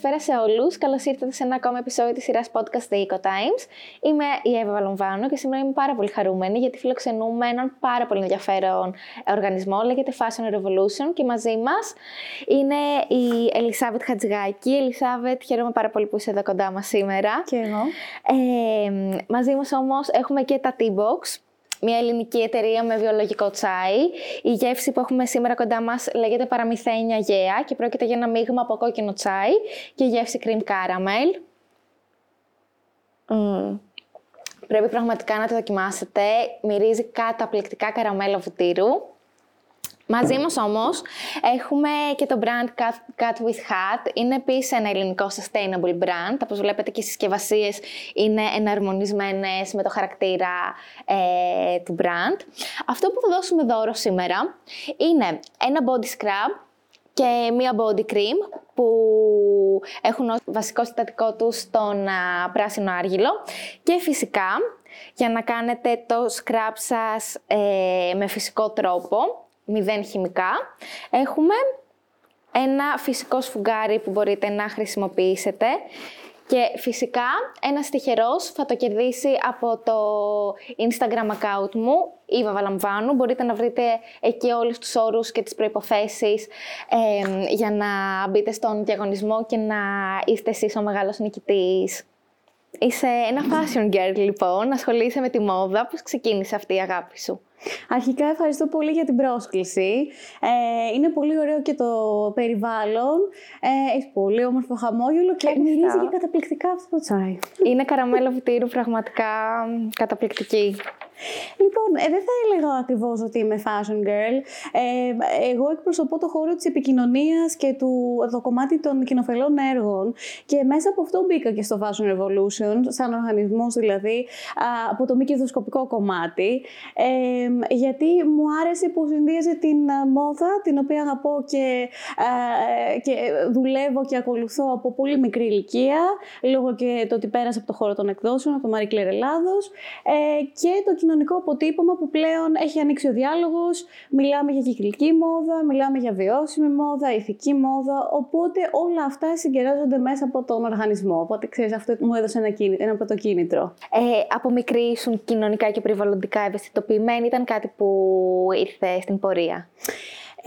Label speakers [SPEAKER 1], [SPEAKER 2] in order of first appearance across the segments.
[SPEAKER 1] Καλησπέρα σε όλους. Καλώς ήρθατε σε ένα ακόμα επεισόδιο της σειράς podcast The Eco Times. Είμαι η Εύα Βαλομβάνο και σήμερα είμαι πάρα πολύ χαρούμενη γιατί φιλοξενούμε έναν πάρα πολύ ενδιαφέρον οργανισμό. Λέγεται Fashion Revolution και μαζί μας είναι η Ελισάβετ Χατζηγάκη. Ελισάβετ, χαίρομαι πάρα πολύ που είσαι εδώ κοντά μας σήμερα.
[SPEAKER 2] Και εγώ.
[SPEAKER 1] Ε, μαζί μας όμως έχουμε και τα T-Box μια ελληνική εταιρεία με βιολογικό τσάι. Η γεύση που έχουμε σήμερα κοντά μας λέγεται παραμυθένια γέα και πρόκειται για ένα μείγμα από κόκκινο τσάι και γεύση cream caramel. Mm. Πρέπει πραγματικά να το δοκιμάσετε. Μυρίζει καταπληκτικά καραμέλα βουτύρου. Μαζί μας όμως έχουμε και το brand Cut, Cut with Hat. Είναι επίσης ένα ελληνικό sustainable brand. Όπως βλέπετε και οι συσκευασίες είναι εναρμονισμένες με το χαρακτήρα ε, του brand. Αυτό που θα δώσουμε δώρο σήμερα είναι ένα body scrub και μία body cream που έχουν ως βασικό συστατικό τους τον πράσινο άργυλο και φυσικά για να κάνετε το scrub σας ε, με φυσικό τρόπο μηδέν χημικά. Έχουμε ένα φυσικό σφουγγάρι που μπορείτε να χρησιμοποιήσετε και φυσικά ένας τυχερός θα το κερδίσει από το Instagram account μου, η Βαλαμβάνου. Μπορείτε να βρείτε εκεί όλους τους όρους και τις προϋποθέσεις για να μπείτε στον διαγωνισμό και να είστε εσείς ο μεγάλος νικητής. Είσαι ένα fashion girl λοιπόν, ασχολείσαι με τη μόδα. Πώς ξεκίνησε αυτή η αγάπη σου;
[SPEAKER 2] Αρχικά ευχαριστώ πολύ για την πρόσκληση. Ε, είναι πολύ ωραίο και το περιβάλλον. Ε, έχεις πολύ όμορφο χαμόγελο και μυρίζει και καταπληκτικά αυτό το τσάι.
[SPEAKER 1] Είναι καραμέλο βουτύρου πραγματικά καταπληκτική.
[SPEAKER 2] Λοιπόν, ε, δεν θα έλεγα ακριβώς ότι είμαι fashion girl. Ε, εγώ εκπροσωπώ το χώρο της επικοινωνίας και του, το κομμάτι των κοινοφελών έργων. Και μέσα από αυτό μπήκα και στο Fashion Revolution, σαν οργανισμός δηλαδή, από το μη κερδοσκοπικό κομμάτι. Ε, γιατί μου άρεσε που συνδύαζε την μόδα, την οποία αγαπώ και, και δουλεύω και ακολουθώ από πολύ μικρή ηλικία, λόγω και το ότι πέρασα από το χώρο των εκδόσεων, από το Marie Claire Ελλάδος, ε, και το κοινωνικό αποτύπωμα που πλέον έχει ανοίξει ο διάλογος. Μιλάμε για κυκλική μόδα, μιλάμε για βιώσιμη μόδα, ηθική μόδα. Οπότε όλα αυτά συγκεράζονται μέσα από τον οργανισμό. Οπότε ξέρεις, αυτό μου έδωσε ένα, κίνητρο, ένα πρωτοκίνητρο.
[SPEAKER 1] Ε, από μικρή ήσουν κοινωνικά και περιβαλλοντικά ευαισθητοποιημένη, ήταν κάτι που ήρθε στην πορεία.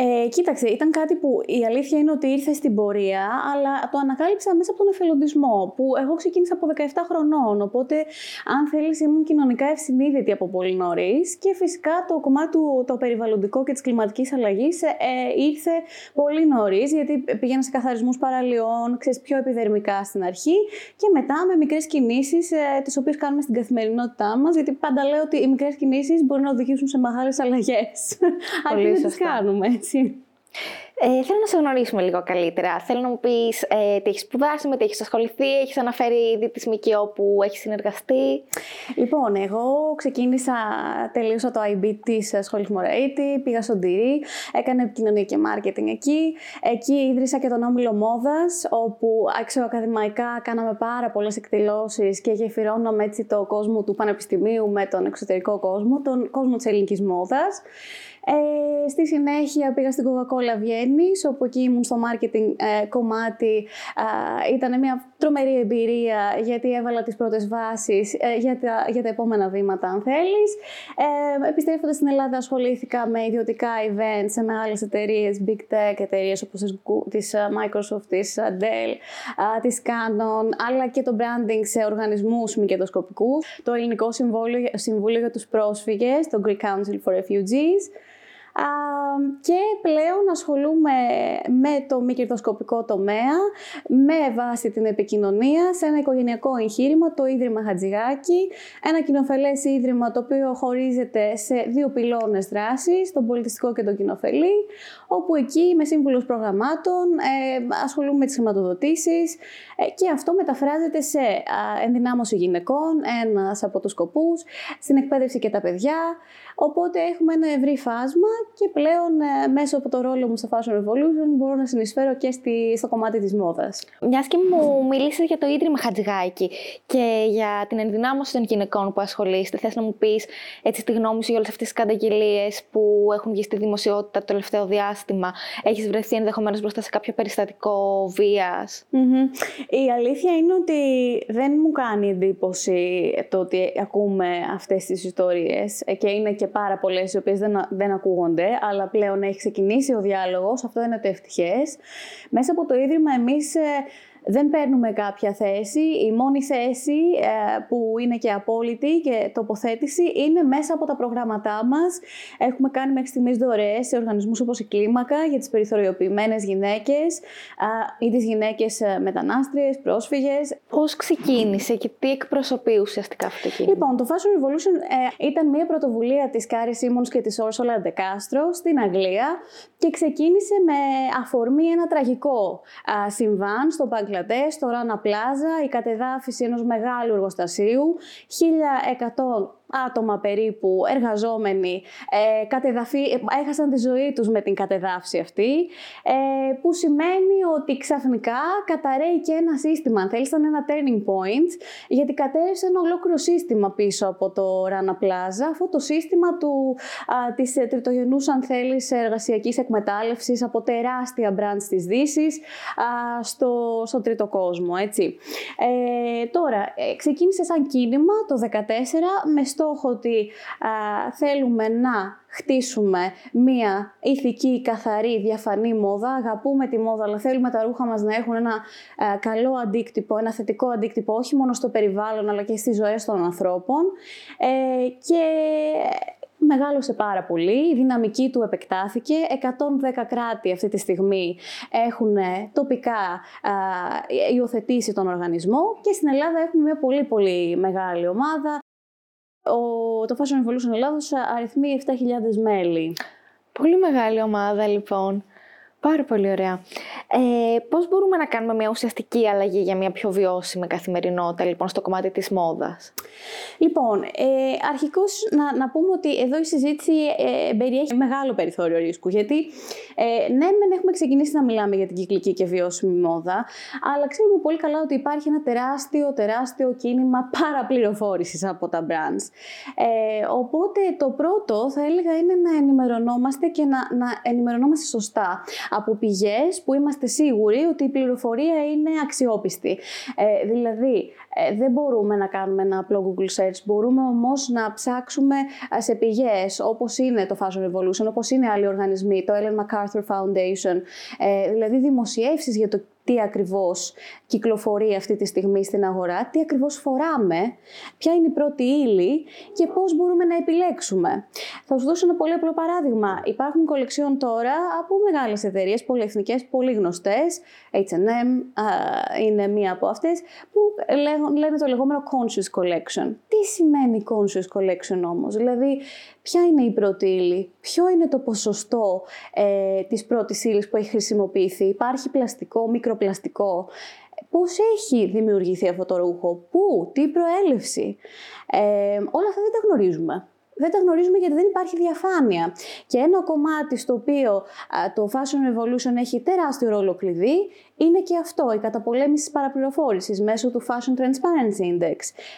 [SPEAKER 2] Ε, κοίταξε, ήταν κάτι που η αλήθεια είναι ότι ήρθε στην πορεία, αλλά το ανακάλυψα μέσα από τον εθελοντισμό, που εγώ ξεκίνησα από 17 χρονών. Οπότε, αν θέλεις, ήμουν κοινωνικά ευσυνείδητη από πολύ νωρίς. Και φυσικά το κομμάτι του το περιβαλλοντικό και της κλιματικής αλλαγής ε, ήρθε πολύ νωρίς, γιατί πήγαινα σε καθαρισμούς παραλίων, ξέρεις πιο επιδερμικά στην αρχή, και μετά με μικρές κινήσεις, ε, τις οποίες κάνουμε στην καθημερινότητά μας, γιατί πάντα λέω ότι οι μικρές κινήσεις μπορεί να οδηγήσουν σε μεγάλες αλλαγές. Αρκεί να τις κάνουμε. έτσι.
[SPEAKER 1] Ε, θέλω να σε γνωρίσουμε λίγο καλύτερα. Θέλω να μου πεις ε, τι έχεις σπουδάσει, με τι έχεις ασχοληθεί, έχεις αναφέρει ήδη τη ΜΚΟ που έχεις συνεργαστεί.
[SPEAKER 2] Λοιπόν, εγώ ξεκίνησα, τελείωσα το IB της σχολή Μωραίτη, πήγα στον Τυρί, έκανα επικοινωνία και marketing εκεί. Εκεί ίδρυσα και τον Όμιλο Μόδας, όπου ακαδημαϊκά κάναμε πάρα πολλές εκδηλώσεις και γεφυρώναμε έτσι το κόσμο του πανεπιστημίου με τον εξωτερικό κόσμο, τον κόσμο της ελληνικής μόδας. Ε, στη συνέχεια πήγα στην Coca-Cola Βιέννη, όπου εκεί ήμουν στο marketing ε, κομμάτι. Ε, ήταν μια τρομερή εμπειρία, γιατί έβαλα τις πρώτες βάσεις ε, για, τα, για τα επόμενα βήματα, αν θέλεις. Ε, επιστρέφοντας στην Ελλάδα, ασχολήθηκα με ιδιωτικά events σε μεγάλες εταιρείες, big tech εταιρείες όπως της Microsoft, της Dell, της Canon, αλλά και το branding σε οργανισμούς μη Το Ελληνικό Συμβούλιο, Συμβούλιο για τους Πρόσφυγες, το Greek Council for Refugees, και πλέον ασχολούμαι με το μη κερδοσκοπικό τομέα με βάση την επικοινωνία σε ένα οικογενειακό εγχείρημα, το Ίδρυμα Χατζηγάκη, ένα κοινοφελές ίδρυμα το οποίο χωρίζεται σε δύο πυλώνες δράσης, τον πολιτιστικό και τον κοινοφελή, όπου εκεί είμαι σύμβουλος προγραμμάτων, ε, ασχολούμαι με τις χρηματοδοτήσεις ε, και αυτό μεταφράζεται σε ενδυνάμωση γυναικών, ένας από τους σκοπούς, στην εκπαίδευση και τα παιδιά, οπότε έχουμε ένα ευρύ φάσμα και πλέον ε, μέσω από το ρόλο μου στο Fashion Revolution μπορώ να συνεισφέρω και στη, στο κομμάτι της μόδας.
[SPEAKER 1] Μιας και μου μιλήσατε για το Ίδρυμα Χατζηγάκη και για την ενδυνάμωση των γυναικών που ασχολείστε, θες να μου πεις έτσι τη γνώμη σου για όλες αυτές τις καταγγελίες που έχουν βγει στη δημοσιότητα το τελευταίο διάστημα. Έχεις βρεθεί ενδεχομένως μπροστά σε κάποιο περιστατικό βίας;
[SPEAKER 2] Η αλήθεια είναι ότι δεν μου κάνει εντύπωση το ότι ακούμε αυτές τις ιστορίες και είναι και πάρα πολλές οι οποίες δεν, δεν ακούγονται, αλλά πλέον έχει ξεκινήσει ο διάλογος, αυτό είναι το ευτυχές. Μέσα από το Ίδρυμα εμείς ε, δεν παίρνουμε κάποια θέση. Η μόνη θέση ε, που είναι και απόλυτη και τοποθέτηση είναι μέσα από τα προγράμματά μας. Έχουμε κάνει μέχρι στιγμής δωρεές σε οργανισμούς όπως η Κλίμακα για τις περιθωριοποιημένες γυναίκες ή τις γυναίκες ε, μετανάστριες, πρόσφυγες.
[SPEAKER 1] Πώς ξεκίνησε και τι εκπροσωπεί ουσιαστικά αυτό το κίνημα;
[SPEAKER 2] Λοιπόν, το Fashion Revolution ε, ήταν μια πρωτοβουλία της Carry Somers και της Orsola De Castro στην Αγγλία και ξεκίνησε με αφορμή ένα τραγικό συμβάν στο Μπαγκλαντές, στο Ράνα Πλάζα, η κατεδάφιση ενός μεγάλου εργοστασίου, 1100 άτομα περίπου εργαζόμενοι ε, κατεδαφή, έχασαν τη ζωή τους με την κατεδάφιση αυτή, ε, που σημαίνει ότι ξαφνικά καταραίει και ένα σύστημα, αν θέλεις, ήταν ένα turning point, γιατί κατέρευσε ένα ολόκληρο σύστημα πίσω από το Rana Plaza, αυτό το σύστημα του, α, της ε, τριτογενούς, αν θέλεις, εργασιακής εκμετάλλευσης από τεράστια brands της Δύσης στο, στο τρίτο κόσμο, έτσι. Ε, τώρα, ε, ξεκίνησε σαν κίνημα το 2014 με στόχο ότι θέλουμε να χτίσουμε μία ηθική, καθαρή, διαφανή μόδα. Αγαπούμε τη μόδα, αλλά θέλουμε τα ρούχα μας να έχουν ένα καλό αντίκτυπο, ένα θετικό αντίκτυπο, όχι μόνο στο περιβάλλον, αλλά και στις ζωές των ανθρώπων. Ε, και μεγάλωσε πάρα πολύ, η δυναμική του επεκτάθηκε. 110 κράτη αυτή τη στιγμή έχουν τοπικά α, υιοθετήσει τον οργανισμό και στην Ελλάδα έχουμε μια πολύ πολύ μεγάλη ομάδα ο, το Fashion Revolution Ελλάδος αριθμεί 7.000 μέλη.
[SPEAKER 1] Πολύ μεγάλη ομάδα λοιπόν. Πάρα πολύ ωραία. Ε, πώς μπορούμε να κάνουμε μια ουσιαστική αλλαγή για μια πιο βιώσιμη καθημερινότητα λοιπόν στο κομμάτι της μόδας;
[SPEAKER 2] Λοιπόν, ε, αρχικώς να, να πούμε ότι εδώ η συζήτηση ε, περιέχει μεγάλο περιθώριο ρίσκου γιατί ε, ναι μεν έχουμε ξεκινήσει να μιλάμε για την κυκλική και βιώσιμη μόδα αλλά ξέρουμε πολύ καλά ότι υπάρχει ένα τεράστιο τεράστιο κίνημα παραπληροφόρησης από τα brands. Ε, οπότε το πρώτο θα έλεγα είναι να ενημερωνόμαστε και να, να ενημερωνόμαστε σωστά από πηγές που είμαστε σίγουροι ότι η πληροφορία είναι αξιόπιστη. Ε, δηλαδή, ε, δεν μπορούμε να κάνουμε ένα απλό Google search, μπορούμε όμως να ψάξουμε ε, σε πηγές όπως είναι το Fashion Revolution, όπως είναι άλλοι οργανισμοί, το Ellen MacArthur Foundation, ε, δηλαδή δημοσιεύσεις για το τι ακριβώς κυκλοφορεί αυτή τη στιγμή στην αγορά, τι ακριβώς φοράμε, ποια είναι η πρώτη ύλη και πώς μπορούμε να επιλέξουμε. Θα σου δώσω ένα πολύ απλό παράδειγμα. Υπάρχουν κολεξιόν τώρα από μεγάλες εταιρείες, πολυεθνικές, πολύ γνωστές, H&M είναι μία από αυτές, που λένε το λεγόμενο conscious collection. Τι σημαίνει conscious collection όμως, δηλαδή ποια είναι η πρώτη ύλη, ποιο είναι το ποσοστό ε, της πρώτης ύλης που έχει χρησιμοποιηθεί, υπάρχει πλαστικό, μικροπλαστικό, πώς έχει δημιουργηθεί αυτό το ρούχο, πού, τι προέλευση; Ε, όλα αυτά δεν τα γνωρίζουμε δεν τα γνωρίζουμε γιατί δεν υπάρχει διαφάνεια. Και ένα κομμάτι στο οποίο το Fashion Revolution έχει τεράστιο ρόλο κλειδί είναι και αυτό, η καταπολέμηση της παραπληροφόρησης μέσω του Fashion Transparency Index.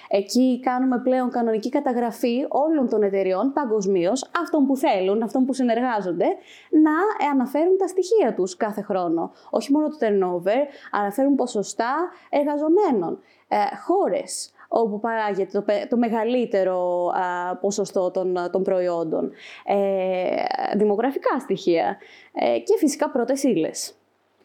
[SPEAKER 2] Εκεί κάνουμε πλέον κανονική καταγραφή όλων των εταιριών παγκοσμίως, αυτών που θέλουν, αυτών που συνεργάζονται, να αναφέρουν τα στοιχεία τους κάθε χρόνο. Όχι μόνο το turnover, αναφέρουν ποσοστά εργαζομένων. Ε, χώρες, όπου παράγεται το, το μεγαλύτερο α, ποσοστό των, των προϊόντων. Ε, δημογραφικά στοιχεία ε, και φυσικά πρώτες ύλες.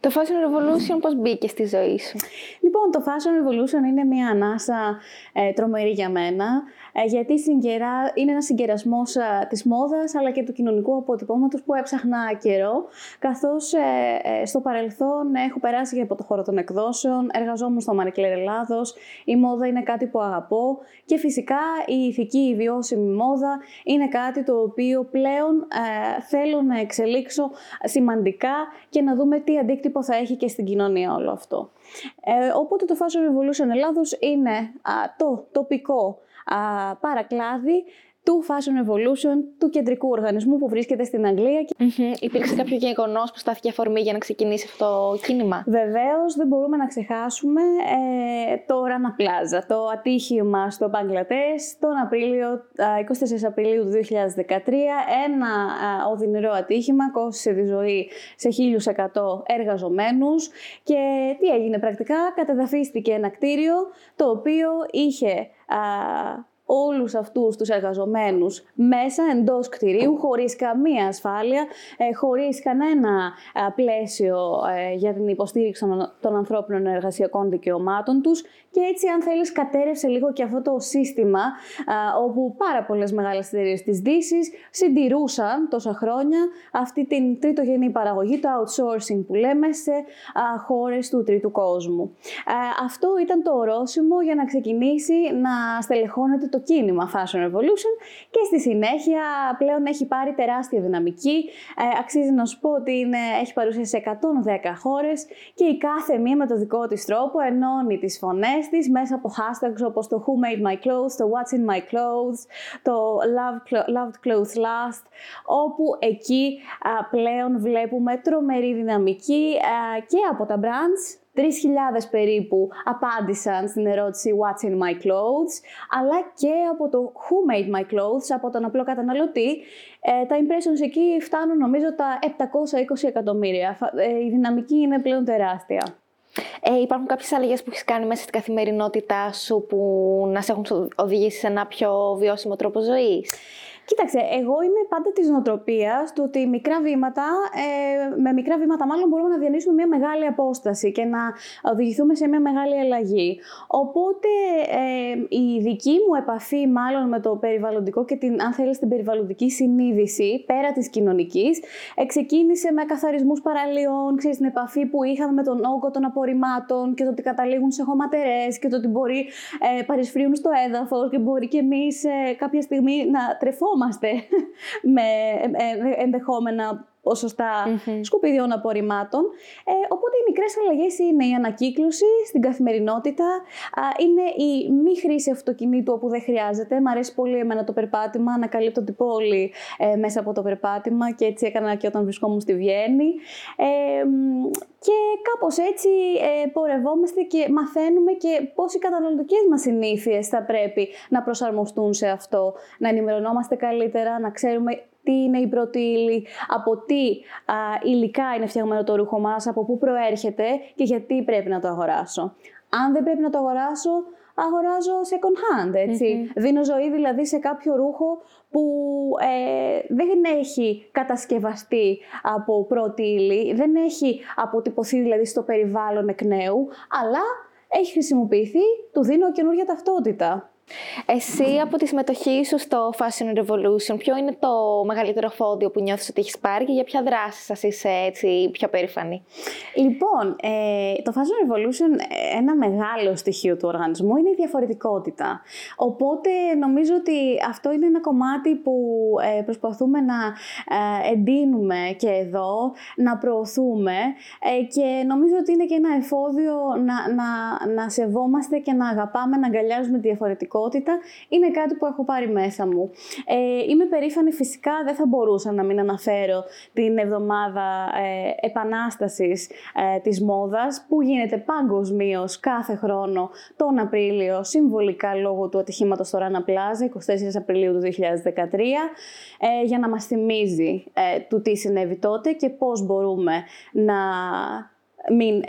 [SPEAKER 1] Το Fashion Revolution πώς μπήκε στη ζωή σου;
[SPEAKER 2] Λοιπόν, το Fashion Revolution είναι μια ανάσα ε, τρομερή για μένα, ε, γιατί συγκερά, είναι ένας συγκερασμός ε, της μόδας αλλά και του κοινωνικού αποτυπώματος που έψαχνα καιρό, καθώς ε, ε, στο παρελθόν έχω περάσει και από το χώρο των εκδόσεων, εργαζόμουν στο Marie Claire Ελλάδος, η μόδα είναι κάτι που αγαπώ και φυσικά η ηθική, η βιώσιμη μόδα είναι κάτι το οποίο πλέον θέλω να εξελίξω σημαντικά και να δούμε τι αντίκτυπο θα έχει και στην κοινωνία όλο αυτό. Ε, οπότε το Fashion Revolution Ελλάδος είναι το τοπικό α, παρακλάδι του Fashion Revolution, του κεντρικού οργανισμού που βρίσκεται στην Αγγλία.
[SPEAKER 1] Mm-hmm. Υπήρξε κάποιο γεγονός που στάθηκε αφορμή για να ξεκινήσει αυτό το κίνημα;
[SPEAKER 2] Βεβαίως, δεν μπορούμε να ξεχάσουμε ε, το Rana Plaza, το ατύχημα στο Μπαγκλατές τον Απρίλιο, 24 Απριλίου του 2013. Ένα οδυνηρό ατύχημα κόστησε τη ζωή σε 1100 εργαζομένους. Και τι έγινε πρακτικά, κατεδαφίστηκε ένα κτίριο το οποίο είχε 啊 όλους αυτούς τους εργαζομένους μέσα εντός κτηρίου, χωρίς καμία ασφάλεια, ε, χωρίς κανένα πλαίσιο ε, για την υποστήριξη των ανθρώπινων εργασιακών δικαιωμάτων τους και έτσι αν θέλεις κατέρευσε λίγο και αυτό το σύστημα όπου πάρα πολλές μεγάλες εταιρείες της δύσης συντηρούσαν τόσα χρόνια αυτή την τρίτογενή παραγωγή, το outsourcing που λέμε σε χώρες του τρίτου κόσμου. Αυτό ήταν το ορόσημο για να ξεκινήσει να στελεχώνεται το κίνημα Fashion Revolution και στη συνέχεια πλέον έχει πάρει τεράστια δυναμική. Ε, αξίζει να σου πω ότι είναι, έχει παρουσία σε 110 χώρες και η κάθε μία με το δικό της τρόπο ενώνει τις φωνές της μέσα από hashtags όπως το Who Made My Clothes, το What's in My Clothes, το Loved Clothes Last, όπου εκεί πλέον βλέπουμε τρομερή δυναμική και από τα brands 3.000 περίπου απάντησαν στην ερώτηση What's in my clothes, αλλά και από το Who made my clothes, από τον απλό καταναλωτή. Ε, τα impressions εκεί φτάνουν νομίζω τα 720 εκατομμύρια. Ε, η δυναμική είναι πλέον τεράστια.
[SPEAKER 1] Ε, υπάρχουν κάποιες αλλαγές που έχεις κάνει μέσα στην καθημερινότητά σου που να σε έχουν οδηγήσει σε ένα πιο βιώσιμο τρόπο ζωής;
[SPEAKER 2] Κοίταξε, εγώ είμαι πάντα της νοοτροπίας του ότι μικρά βήματα, ε, με μικρά βήματα μάλλον μπορούμε να διανύσουμε μια μεγάλη απόσταση και να οδηγηθούμε σε μια μεγάλη αλλαγή. Οπότε ε, η δική μου επαφή μάλλον με το περιβαλλοντικό και την, αν θέλεις, την περιβαλλοντική συνείδηση πέρα της κοινωνικής ξεκίνησε με καθαρισμούς παραλίων, ξέρεις, την επαφή που είχαμε με τον όγκο των απορριμμάτων και το ότι καταλήγουν σε χωματερές και το ότι μπορεί ε, παρισφρίουν στο έδαφος και μπορεί και εμείς ε, κάποια στιγμή να τρεφόμαστε με ε, ε, ενδεχόμενα ποσοστά mm-hmm. σκουπιδιών απορριμμάτων. Ε, οπότε οι μικρές αλλαγές είναι η ανακύκλωση στην καθημερινότητα, είναι η μη χρήση αυτοκινήτου όπου δεν χρειάζεται. Μ' αρέσει πολύ εμένα το περπάτημα, ανακαλύπτω την πόλη ε, μέσα από το περπάτημα και έτσι έκανα και όταν βρισκόμουν στη Βιέννη. Ε, και κάπως έτσι ε, πορευόμαστε και μαθαίνουμε και πώς οι καταναλωτικές μας συνήθειες θα πρέπει να προσαρμοστούν σε αυτό, να ενημερωνόμαστε καλύτερα, να ξέρουμε τι είναι η πρώτη ύλη, από τι α, υλικά είναι φτιαγμένο το ρούχο μας, από πού προέρχεται και γιατί πρέπει να το αγοράσω. Αν δεν πρέπει να το αγοράσω, αγοράζω second hand, ετσι Δίνω ζωή δηλαδή σε κάποιο ρούχο που ε, δεν έχει κατασκευαστεί από πρώτη ύλη, δεν έχει αποτυπωθεί δηλαδή στο περιβάλλον εκ νέου, αλλά έχει χρησιμοποιηθεί, του δίνω καινούργια ταυτότητα.
[SPEAKER 1] Εσύ από τη συμμετοχή σου στο Fashion Revolution, ποιο είναι το μεγαλύτερο φόντιο που νιώθεις ότι έχεις πάρει και για ποια δράση σας είσαι έτσι πιο περήφανη;
[SPEAKER 2] Λοιπόν, ε, το Fashion Revolution, ένα μεγάλο στοιχείο του οργανισμού είναι η διαφορετικότητα. Οπότε νομίζω ότι αυτό είναι ένα κομμάτι που ε, προσπαθούμε να ε, εντείνουμε και εδώ, να προωθούμε ε, και νομίζω ότι είναι και ένα εφόδιο να, να, να σεβόμαστε και να αγαπάμε, να αγκαλιάζουμε τη διαφορετικότητα είναι κάτι που έχω πάρει μέσα μου. Ε, είμαι περήφανη φυσικά, δεν θα μπορούσα να μην αναφέρω την εβδομάδα ε, επανάστασης ε, της μόδας που γίνεται παγκοσμίως κάθε χρόνο τον Απρίλιο συμβολικά λόγω του ατυχήματος στο Ράνα Πλάζα 24 Απριλίου του 2013 ε, για να μας θυμίζει ε, του τι συνέβη τότε και πώς μπορούμε να μην,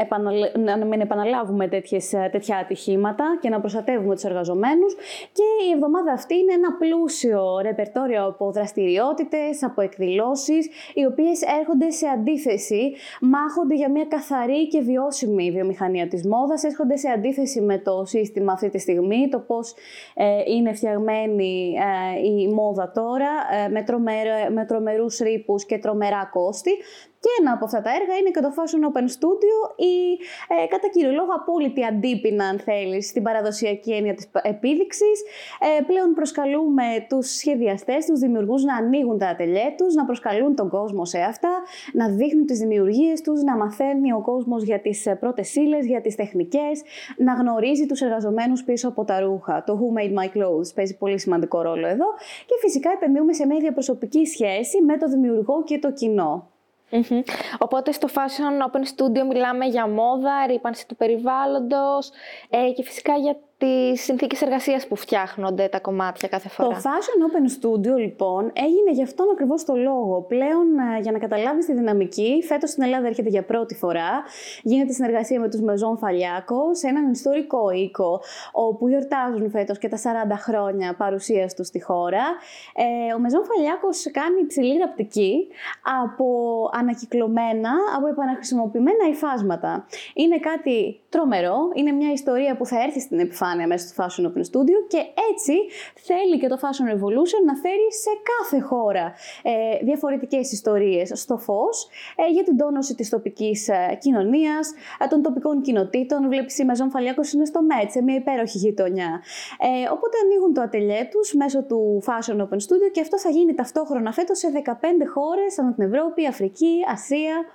[SPEAKER 2] να μην επαναλάβουμε τέτοιες, ε, τέτοια ατυχήματα και να προστατεύουμε τους εργαζομένους. Και η εβδομάδα αυτή είναι ένα πλούσιο ρεπερτόριο από δραστηριότητες, από εκδηλώσεις, οι οποίες έρχονται σε αντίθεση, μάχονται για μια καθαρή και βιώσιμη βιομηχανία της μόδας, έρχονται σε αντίθεση με το σύστημα αυτή τη στιγμή, το πώς ε, είναι φτιαγμένη ε, η μόδα τώρα, με, τρομερ, με τρομερούς ρήπους και τρομερά κόστη Και ένα από αυτά τα έργα είναι και το Fashion Open Studio, η ε, κατά κύριο λόγο απόλυτη αντίπεινα, αν θέλεις, στην παραδοσιακή έννοια της επίδειξης. Ε, πλέον προσκαλούμε τους σχεδιαστές, τους δημιουργούς να ανοίγουν τα ατελιέ τους, να προσκαλούν τον κόσμο σε αυτά, να δείχνουν τις δημιουργίες τους, να μαθαίνει ο κόσμος για τις ε, πρώτες ύλες, για τις τεχνικές, να γνωρίζει τους εργαζομένους πίσω από τα ρούχα. Το Who Made My Clothes παίζει πολύ σημαντικό ρόλο εδώ. Και φυσικά επενδύουμε σε μια διαπροσωπική σχέση με το δημιουργό και το κοινό.
[SPEAKER 1] Οπότε στο Fashion Open Studio μιλάμε για μόδα, ρήπανση του περιβάλλοντος ε, και φυσικά για τις συνθήκες εργασίας που φτιάχνονται τα κομμάτια κάθε φορά.
[SPEAKER 2] Το Fashion Open Studio, λοιπόν, έγινε γι' αυτόν ακριβώς το λόγο. Πλέον, ε, για να καταλάβεις τη δυναμική, φέτος στην Ελλάδα έρχεται για πρώτη φορά. Γίνεται συνεργασία με τους Μεζόν Φαλιάκο σε έναν ιστορικό οίκο, όπου γιορτάζουν φέτος και τα 40 χρόνια παρουσίας τους στη χώρα. Ε, ο Μεζόν Φαλιάκο κάνει υψηλή ραπτική από ανακυκλωμένα, από επαναχρησιμοποιημένα υφάσματα. Είναι κάτι τρομερό, είναι μια ιστορία που θα έρθει στην επιφάνεια επιφάνεια μέσα στο Fashion Open Studio και έτσι θέλει και το Fashion Revolution να φέρει σε κάθε χώρα ε, διαφορετικές ιστορίες στο φως ε, για την τόνωση της τοπικής ε, κοινωνίας, ε, των τοπικών κοινοτήτων. Βλέπεις η Μεζόν Φαλιάκος είναι στο ΜΕΤ, σε μια υπέροχη γειτονιά. Ε, οπότε ανοίγουν το ατελιέ τους μέσω του Fashion Open Studio και αυτό θα γίνει ταυτόχρονα φέτος σε 15 χώρες ανά την Ευρώπη, Αφρική, Ασία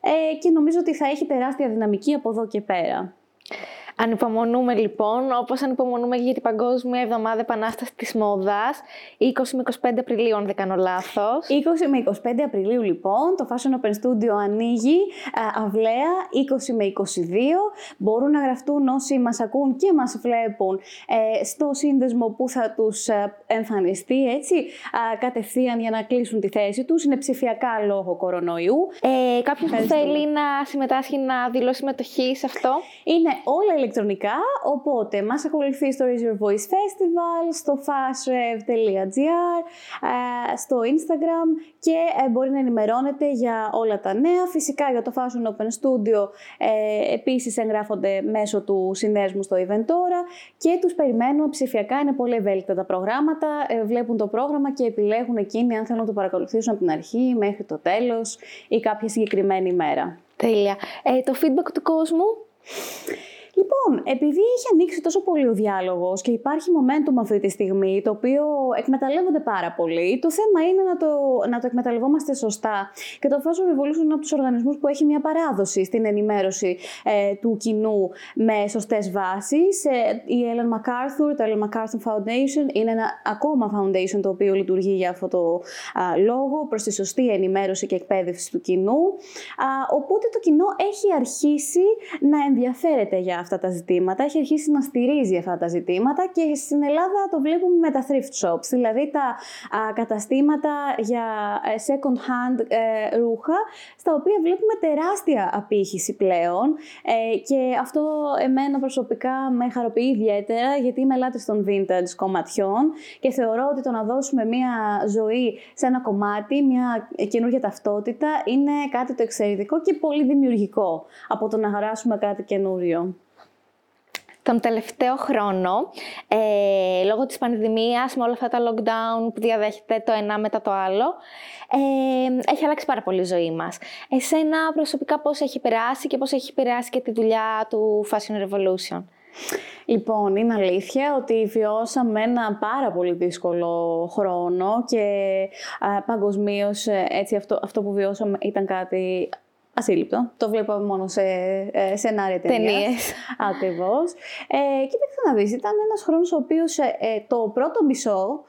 [SPEAKER 2] ε, και νομίζω ότι θα έχει τεράστια δυναμική από εδώ και πέρα.
[SPEAKER 1] Ανυπομονούμε λοιπόν, όπως ανυπομονούμε για την Παγκόσμια Εβδομάδα Επανάστασης της Μόδας, 20 με 25 Απριλίου, αν δεν κάνω λάθος.
[SPEAKER 2] 20 με 25 Απριλίου, λοιπόν, το Fashion Open Studio ανοίγει αυλαία 20 με 22. Μπορούν να γραφτούν όσοι μας ακούν και μας βλέπουν ε, στο σύνδεσμο που θα τους ε, εμφανιστεί έτσι, κατευθείαν για να κλείσουν τη θέση τους. Είναι ψηφιακά λόγω κορονοϊού.
[SPEAKER 1] Ε, Κάποιος που θέλει να συμμετάσχει να δηλώσει συμμετοχή σε αυτό;
[SPEAKER 2] Είναι όλα ηλεκτρονικά, οπότε μας ακολουθεί στο Raise Your Voice Festival, στο fastrev.gr, ε, στο Instagram και ε, μπορεί να ενημερώνετε για όλα τα νέα. Φυσικά για το Fashion Open Studio ε, επίσης εγγράφονται μέσω του συνδέσμου στο Eventora και τους περιμένουμε ψηφιακά, είναι πολύ ευέλικτα τα προγράμματα, βλέπουν το πρόγραμμα και επιλέγουν εκείνοι αν θέλουν να το παρακολουθήσουν από την αρχή μέχρι το τέλος ή κάποια συγκεκριμένη ημέρα.
[SPEAKER 1] Τέλεια. Ε, το feedback του κόσμου;
[SPEAKER 2] Λοιπόν, επειδή έχει ανοίξει τόσο πολύ ο διάλογος και υπάρχει momentum αυτή τη στιγμή, το οποίο εκμεταλλεύονται πάρα πολύ, το θέμα είναι να το, να το εκμεταλλευόμαστε σωστά. Και το Fashion Revolution είναι από τους οργανισμούς που έχει μια παράδοση στην ενημέρωση ε, του κοινού με σωστές βάσεις. Ε, η Ellen MacArthur, το Ellen MacArthur Foundation, είναι ένα ακόμα foundation το οποίο λειτουργεί για αυτό το λόγο, προς τη σωστή ενημέρωση και εκπαίδευση του κοινού. Α, οπότε το κοινό έχει αρχίσει να ενδιαφέρεται για αυτά τα ζητήματα, έχει αρχίσει να στηρίζει αυτά τα ζητήματα και στην Ελλάδα το βλέπουμε με τα thrift shops, δηλαδή τα καταστήματα για ε, second hand ε, ρούχα, στα οποία βλέπουμε τεράστια απήχηση πλέον ε, και αυτό εμένα προσωπικά με χαροποιεί ιδιαίτερα γιατί είμαι λάτρης των vintage κομματιών και θεωρώ ότι το να δώσουμε μια ζωή σε ένα κομμάτι, μια καινούργια ταυτότητα είναι κάτι το εξαιρετικό και πολύ δημιουργικό από το να χαράσουμε κάτι καινούριο
[SPEAKER 1] τον τελευταίο χρόνο, ε, λόγω της πανδημίας, με όλα αυτά τα lockdown που διαδέχεται το ένα μετά το άλλο, ε, έχει αλλάξει πάρα πολύ η ζωή μας. Εσένα προσωπικά πώς έχει περάσει και πώς έχει περάσει και τη δουλειά του Fashion Revolution;
[SPEAKER 2] Λοιπόν, είναι αλήθεια ότι βιώσαμε ένα πάρα πολύ δύσκολο χρόνο και παγκοσμίως έτσι αυτό, αυτό που βιώσαμε ήταν κάτι ασύλληπτο. Το βλέπαμε μόνο σε ε, σενάρια ταινία. Ακριβώς. Ε, κοίταξε να δεις, ήταν ένας χρόνος ο οποίος ε, ε, το πρώτο μισό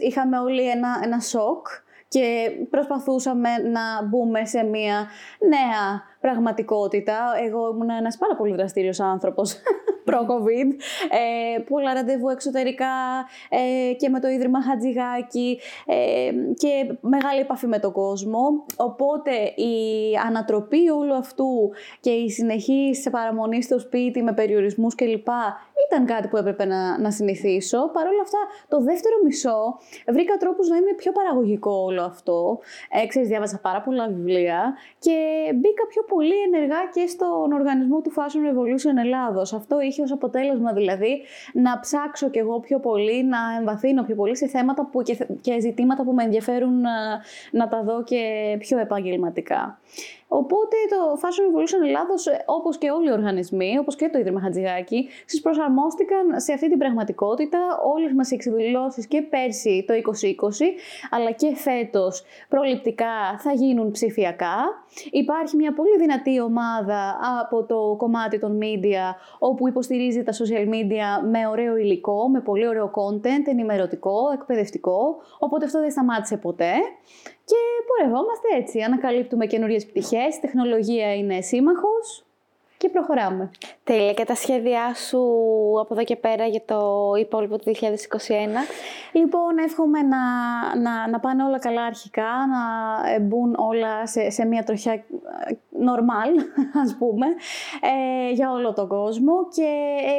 [SPEAKER 2] είχαμε όλοι ένα, ένα σοκ και προσπαθούσαμε να μπούμε σε μια νέα πραγματικότητα. Εγώ ήμουν ένας πάρα πολύ δραστήριος άνθρωπος προ-COVID. Ε, πολλά ραντεβού εξωτερικά ε, και με το Ίδρυμα Χατζηγάκη ε, και μεγάλη επαφή με τον κόσμο. Οπότε η ανατροπή όλου αυτού και η συνεχής παραμονή στο σπίτι με περιορισμούς κλπ ήταν κάτι που έπρεπε να, να συνηθίσω. Παρ' όλα αυτά, το δεύτερο μισό βρήκα τρόπους να είναι πιο παραγωγικό όλο αυτό. Ε, ξέρεις, διάβασα πάρα πολλά βιβλία και μπήκα πιο πολύ ενεργά και στον οργανισμό του Fashion Revolution Ελλάδος. Αυτό έχει ως αποτέλεσμα δηλαδή να ψάξω κι εγώ πιο πολύ, να εμβαθύνω πιο πολύ σε θέματα που και, και ζητήματα που με ενδιαφέρουν να, να τα δω και πιο επαγγελματικά. Οπότε το Fashion Evolution Ελλάδος, ε, όπως και όλοι οι οργανισμοί, όπως και το Ίδρυμα Χατζηγάκη, προσαρμόστηκαν σε αυτή την πραγματικότητα. Όλες μας οι εξεδηλώσεις και πέρσι το 2020, αλλά και φέτος προληπτικά θα γίνουν ψηφιακά. Υπάρχει μια πολύ δυνατή ομάδα από το κομμάτι των media, όπου υποστηρίζει τα social media με ωραίο υλικό, με πολύ ωραίο content, ενημερωτικό, εκπαιδευτικό, οπότε αυτό δεν σταμάτησε ποτέ. Και πορευόμαστε έτσι, ανακαλύπτουμε καινούριες πτυχές, η τεχνολογία είναι σύμμαχος και προχωράμε.
[SPEAKER 1] Τέλεια. Και τα σχέδιά σου από εδώ και πέρα για το υπόλοιπο του 2021.
[SPEAKER 2] Λοιπόν, εύχομαι να, να, να πάνε όλα καλά αρχικά, να μπουν όλα σε, σε μια τροχιά normal, ας πούμε, ε, για όλο τον κόσμο και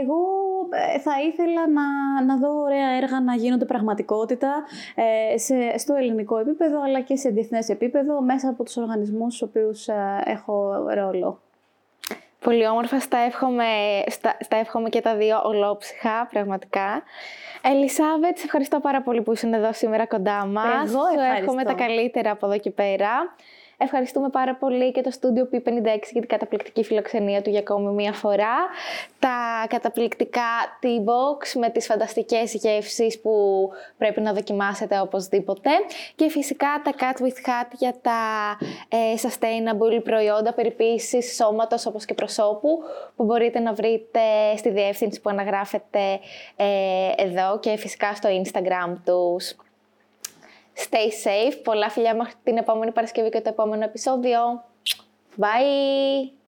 [SPEAKER 2] εγώ ε, θα ήθελα να, να δω ωραία έργα να γίνονται πραγματικότητα ε, σε, στο ελληνικό επίπεδο αλλά και σε διεθνές επίπεδο μέσα από τους οργανισμούς στους οποίους ε, έχω ρόλο.
[SPEAKER 1] Πολύ όμορφα, στα εύχομαι, στα, στα εύχομαι και τα δύο ολόψυχα, πραγματικά. Ελισάβετ, σε ευχαριστώ πάρα πολύ που ήσουν εδώ σήμερα κοντά μας.
[SPEAKER 2] Εγώ ευχαριστώ.
[SPEAKER 1] εύχομαι τα καλύτερα από εδώ και πέρα. Ευχαριστούμε πάρα πολύ και το στούντιο P56 για την καταπληκτική φιλοξενία του για ακόμη μία φορά. Τα καταπληκτικά tea box με τις φανταστικές γεύσεις που πρέπει να δοκιμάσετε οπωσδήποτε. Και φυσικά τα cut with hat για τα ε, sustainable προϊόντα περιποίησης σώματος όπως και προσώπου που μπορείτε να βρείτε στη διεύθυνση που αναγράφετε ε, εδώ και φυσικά στο Instagram τους. Stay safe. Πολλά φιλιά μέχρι την επόμενη Παρασκευή και το επόμενο επεισόδιο. Bye!